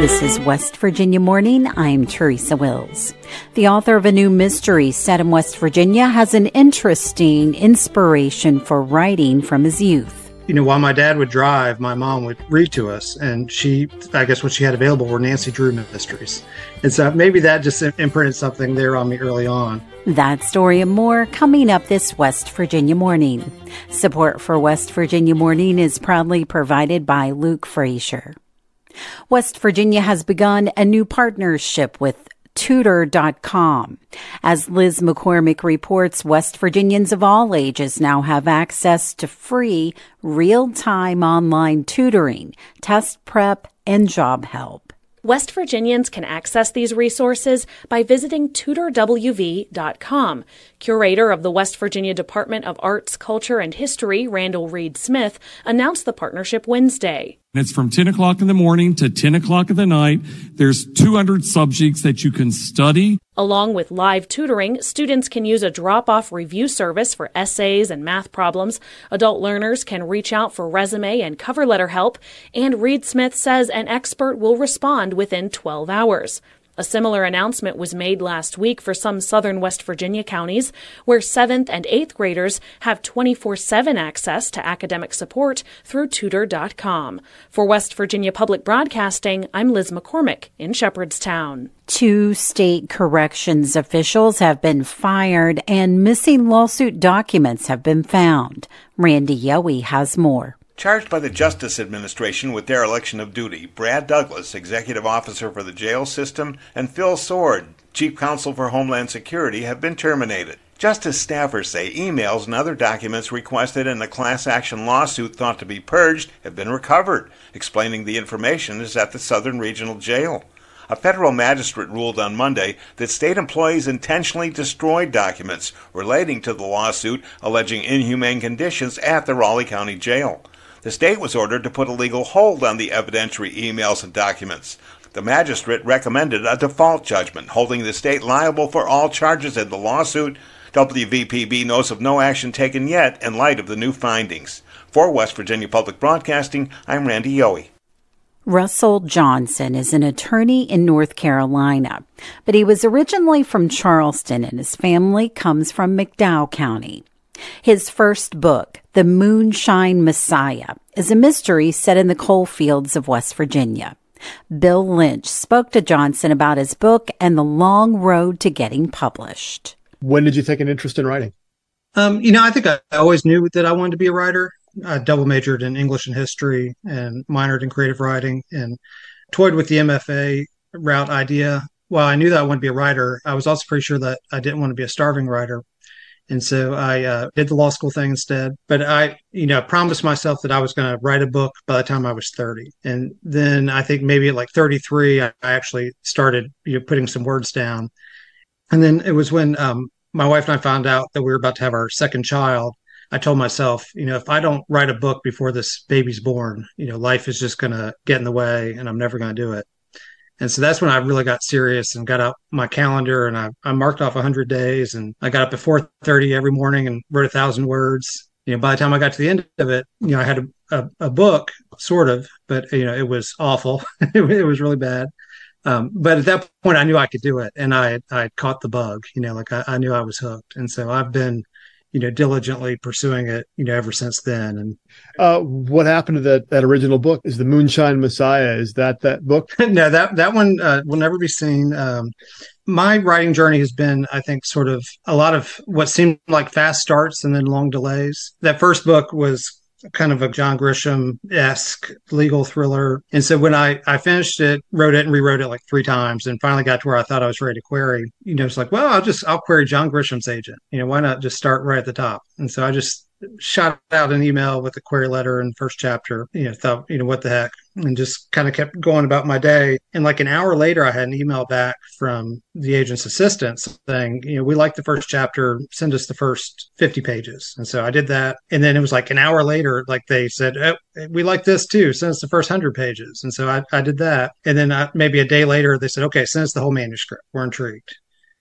This is West Virginia Morning. I'm Teresa Wills. The author of a new mystery set in West Virginia has an interesting inspiration for writing from his youth you know, while my dad would drive, my mom would read to us, and she, I guess, what she had available were Nancy Drew mysteries, and so maybe that just imprinted something there on me early on. That story and more coming up this West Virginia morning. Support for West Virginia morning is proudly provided by Luke Frazier. West Virginia has begun a new partnership with tutor.com. As Liz McCormick reports, West Virginians of all ages now have access to free, real time online tutoring, test prep, and job help. West Virginians can access these resources by visiting tutorwv.com. Curator of the West Virginia Department of Arts, Culture, and History, Randall Reed Smith, announced the partnership Wednesday. It's from 10 o'clock in the morning to 10 o'clock in the night. There's 200 subjects that you can study. Along with live tutoring, students can use a drop off review service for essays and math problems. Adult learners can reach out for resume and cover letter help. And Reed Smith says an expert will respond within 12 hours. A similar announcement was made last week for some southern West Virginia counties, where 7th and 8th graders have 24 7 access to academic support through tutor.com. For West Virginia Public Broadcasting, I'm Liz McCormick in Shepherdstown. Two state corrections officials have been fired and missing lawsuit documents have been found. Randy Yohe has more. Charged by the Justice Administration with dereliction of duty, Brad Douglas, Executive Officer for the Jail System, and Phil Sword, Chief Counsel for Homeland Security, have been terminated. Justice staffers say emails and other documents requested in the class action lawsuit thought to be purged have been recovered, explaining the information is at the Southern Regional Jail. A federal magistrate ruled on Monday that state employees intentionally destroyed documents relating to the lawsuit alleging inhumane conditions at the Raleigh County Jail. The state was ordered to put a legal hold on the evidentiary emails and documents. The magistrate recommended a default judgment, holding the state liable for all charges in the lawsuit. WVPB knows of no action taken yet in light of the new findings. For West Virginia Public Broadcasting, I'm Randy Yohe. Russell Johnson is an attorney in North Carolina, but he was originally from Charleston and his family comes from McDowell County. His first book, The Moonshine Messiah, is a mystery set in the coal fields of West Virginia. Bill Lynch spoke to Johnson about his book and the long road to getting published. When did you take an interest in writing? Um, you know, I think I always knew that I wanted to be a writer. I double majored in English and history and minored in creative writing and toyed with the MFA route idea. While I knew that I wanted to be a writer, I was also pretty sure that I didn't want to be a starving writer. And so I uh, did the law school thing instead. But I, you know, promised myself that I was going to write a book by the time I was 30. And then I think maybe at like 33, I, actually started, you know, putting some words down. And then it was when um, my wife and I found out that we were about to have our second child. I told myself, you know, if I don't write a book before this baby's born, you know, life is just going to get in the way and I'm never going to do it. And so that's when I really got serious and got out my calendar and I, I marked off 100 days and I got up at 4:30 every morning and wrote a thousand words. You know, by the time I got to the end of it, you know, I had a, a, a book, sort of, but you know, it was awful. it, was really bad. Um, but at that point, I knew I could do it, and I I caught the bug. You know, like I, I knew I was hooked, and so I've been you know diligently pursuing it you know ever since then. And uh, what happened to that that original book? Is the moonshine messiah is that that book? No that that one uh, will never be seen. Um, my writing journey has been i think sort of a lot of what seemed like fast starts and then long delays. That first book was kind of a John Grisham esque legal thriller. And so when I, I finished it, wrote it and rewrote it like three times and finally got to where I thought I was ready to query, you know, it's like, well, I'll just, I'll query John Grisham's agent. You know, why not just start right at the top? And so I just shot out an email with a query letter and first chapter, you know, thought, you know, what the heck, and just kind of kept going about my day. And like an hour later, I had an email back from the agent's assistant saying, you know, we like the first chapter, send us the first 50 pages. And so I did that. And then it was like an hour later, like they said, oh, we like this too, send us the first 100 pages. And so I, I did that. And then I, maybe a day later, they said, okay, send us the whole manuscript. We're intrigued.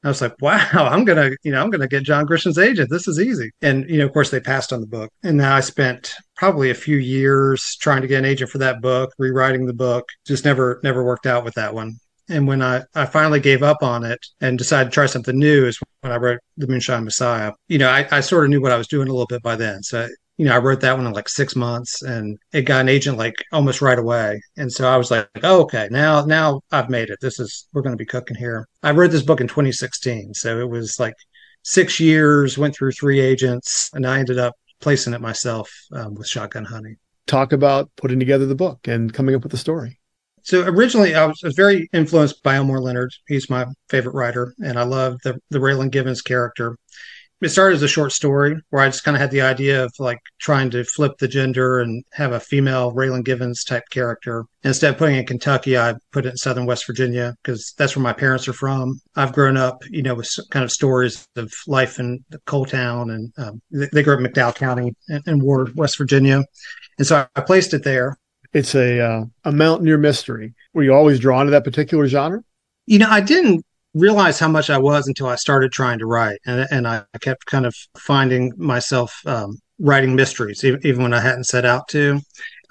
I was like, wow, I'm gonna, you know, I'm gonna get John Grisham's agent. This is easy. And you know, of course, they passed on the book. And now I spent probably a few years trying to get an agent for that book, rewriting the book. Just never, never worked out with that one. And when I, I finally gave up on it and decided to try something new is when I wrote The Moonshine Messiah. You know, I, I sort of knew what I was doing a little bit by then. So you know, I wrote that one in like six months and it got an agent like almost right away. And so I was like, oh, okay, now, now I've made it. This is, we're going to be cooking here. I wrote this book in 2016. So it was like six years, went through three agents, and I ended up placing it myself um, with Shotgun Honey. Talk about putting together the book and coming up with the story. So originally, I was, I was, very influenced by Elmore Leonard. He's my favorite writer, and I love the the Raylan Givens character it started as a short story where I just kind of had the idea of like trying to flip the gender and have a female Raylan Givens type character. Instead of putting it in Kentucky, I put it in Southern West Virginia because that's where my parents are from. I've grown up, you know, with kind of stories of life in the coal town and um, they, grew up in McDowell County in, in Ward, West Virginia. And so I placed it there. It's a, uh, a mountaineer mystery. Were you always drawn to that particular genre? You know, I didn't realize how much I was until I started trying to write, and and I kept kind of finding myself um, writing mysteries, even, even when I hadn't set out to.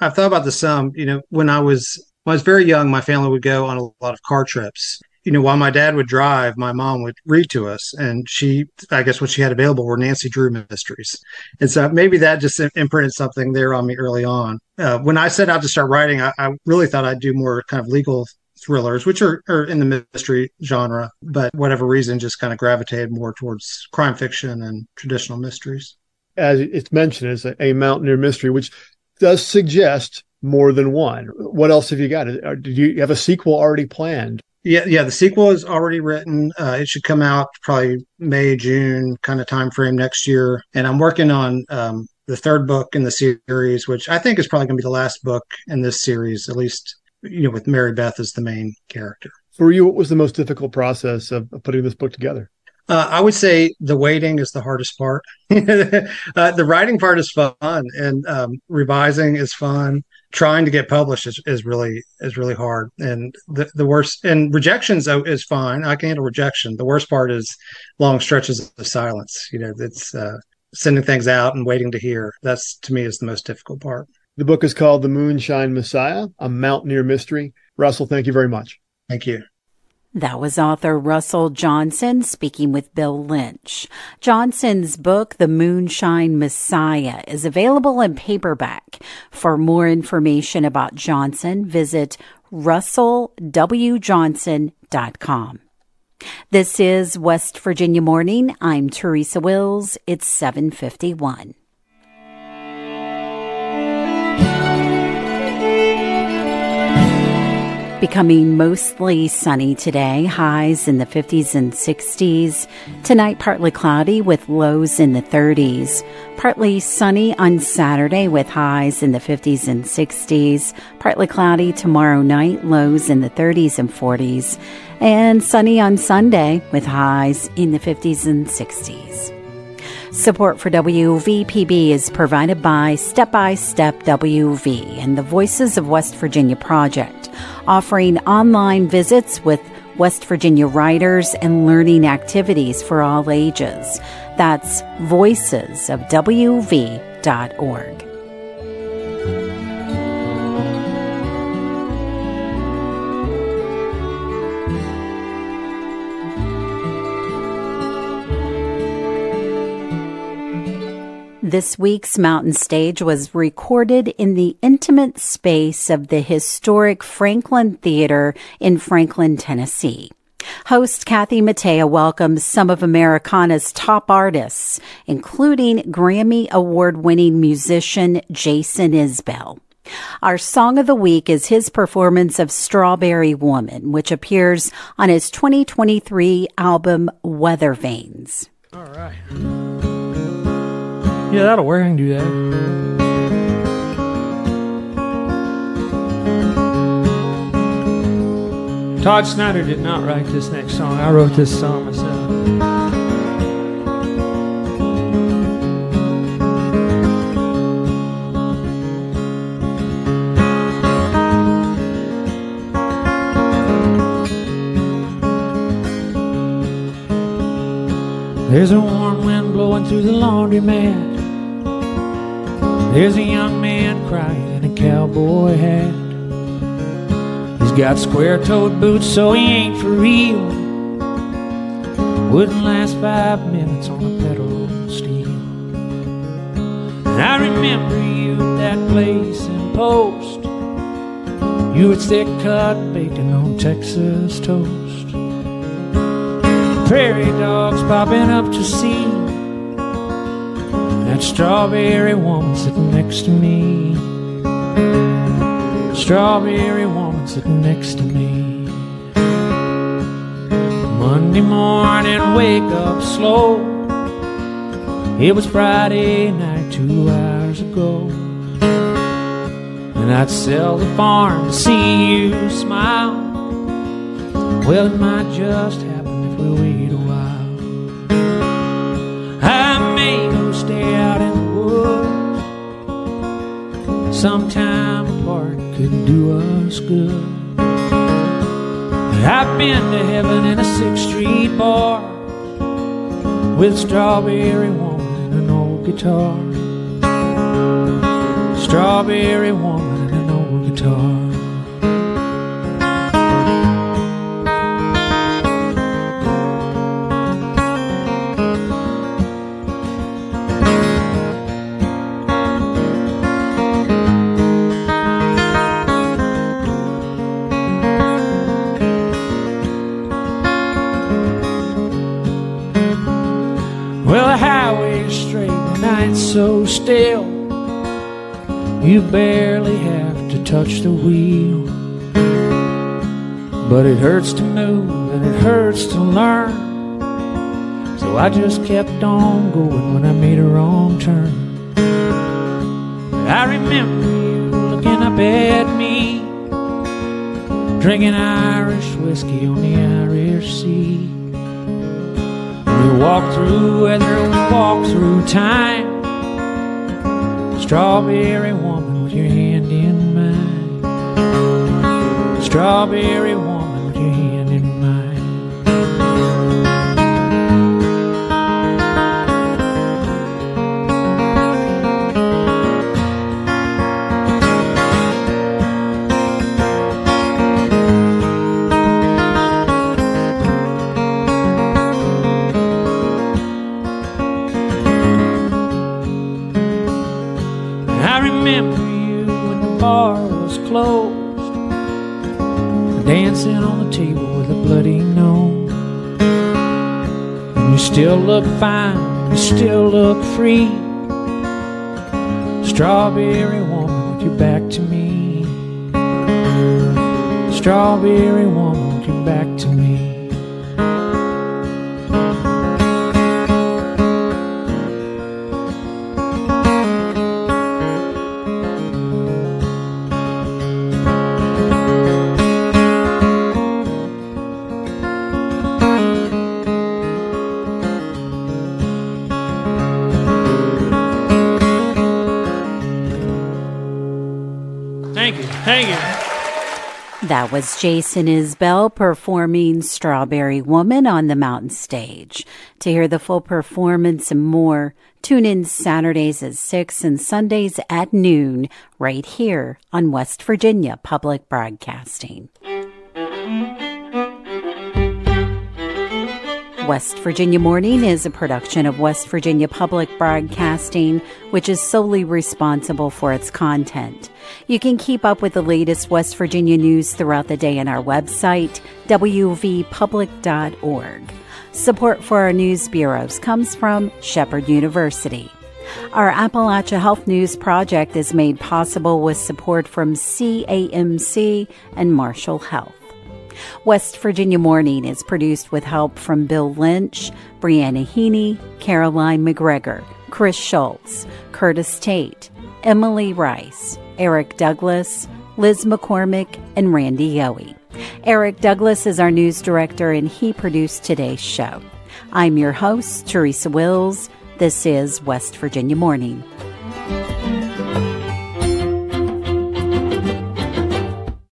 I've thought about this some. You know, when I was when I was very young, my family would go on a lot of car trips. You know, while my dad would drive, my mom would read to us, and she, I guess, what she had available were Nancy Drew mysteries, and so maybe that just imprinted something there on me early on. Uh, when I set out to start writing, I, I really thought I'd do more kind of legal thrillers, which are, are in the mystery genre, but whatever reason, just kind of gravitated more towards crime fiction and traditional mysteries. As it's mentioned, as a, a mountaineer mystery, which does suggest more than one. What else have you got? Did you have a sequel already planned? Yeah, yeah. The sequel is already written. Uh, it should come out probably May, June kind of time frame next year. And I'm working on um, the third book in the series, which I think is probably going to be the last book in this series, at least you know, with Mary Beth as the main character. For you, what was the most difficult process of, of putting this book together? Uh, I would say the waiting is the hardest part. uh, the writing part is fun, and um, revising is fun. Trying to get published is, is really is really hard, and the, the worst and rejections is fine. I can handle rejection. The worst part is long stretches of silence. You know, it's uh, sending things out and waiting to hear. That's to me is the most difficult part. The book is called The Moonshine Messiah, a mountaineer mystery. Russell, thank you very much. Thank you. That was author Russell Johnson speaking with Bill Lynch. Johnson's book, The Moonshine Messiah, is available in paperback. For more information about Johnson, visit russellwjohnson.com. This is West Virginia Morning. I'm Teresa Wills. It's 751. Becoming mostly sunny today, highs in the 50s and 60s. Tonight, partly cloudy with lows in the 30s. Partly sunny on Saturday with highs in the 50s and 60s. Partly cloudy tomorrow night, lows in the 30s and 40s. And sunny on Sunday with highs in the 50s and 60s. Support for WVPB is provided by Step by Step WV and the Voices of West Virginia Project, offering online visits with West Virginia writers and learning activities for all ages. That's voicesofwv.org. This week's Mountain Stage was recorded in the intimate space of the historic Franklin Theater in Franklin, Tennessee. Host Kathy Mattea welcomes some of Americana's top artists, including Grammy award winning musician Jason Isbell. Our song of the week is his performance of Strawberry Woman, which appears on his 2023 album Weathervanes. All right. Yeah, that'll work. I can do that. Todd Snider did not write this next song. I wrote this song myself. There's a warm wind blowing through the laundry laundromat. There's a young man crying in a cowboy hat. He's got square toed boots, so he ain't for real. Wouldn't last five minutes on a pedal steel. And I remember you at that place in Post. You had thick cut bacon on Texas toast. Prairie dogs popping up to see that strawberry woman sitting next to me. Strawberry woman sitting next to me. Monday morning, wake up slow. It was Friday night, two hours ago. And I'd sell the farm to see you smile. Well, it might just happen if we wait a while. Woods. Sometime apart could do us good. I've been to heaven in a Sixth Street bar with strawberry woman and an old guitar. Strawberry woman and an old guitar. Well, the highway's straight, the night's so still. You barely have to touch the wheel. But it hurts to move and it hurts to learn. So I just kept on going when I made a wrong turn. I remember you looking up at me, drinking Irish whiskey on the Irish Sea. Walk through weather, we walk through time. Strawberry woman with your hand in mine. Strawberry woman still look fine, you still look free. Strawberry woman with your back to me. Strawberry woman with your back to me. That was Jason Isbell performing Strawberry Woman on the Mountain Stage. To hear the full performance and more, tune in Saturdays at 6 and Sundays at noon right here on West Virginia Public Broadcasting. West Virginia Morning is a production of West Virginia Public Broadcasting, which is solely responsible for its content. You can keep up with the latest West Virginia news throughout the day on our website, wvpublic.org. Support for our news bureaus comes from Shepherd University. Our Appalachia Health News project is made possible with support from CAMC and Marshall Health. West Virginia Morning is produced with help from Bill Lynch, Briana Heaney, Caroline MacGregor, Chris Schulz, Curtis Tate, Emily Rice, Eric Douglas, Liz McCormick, and Randy Yohe. Eric Douglas is our news director and he produced today's show. I'm your host, Teresa Wills. This is West Virginia Morning.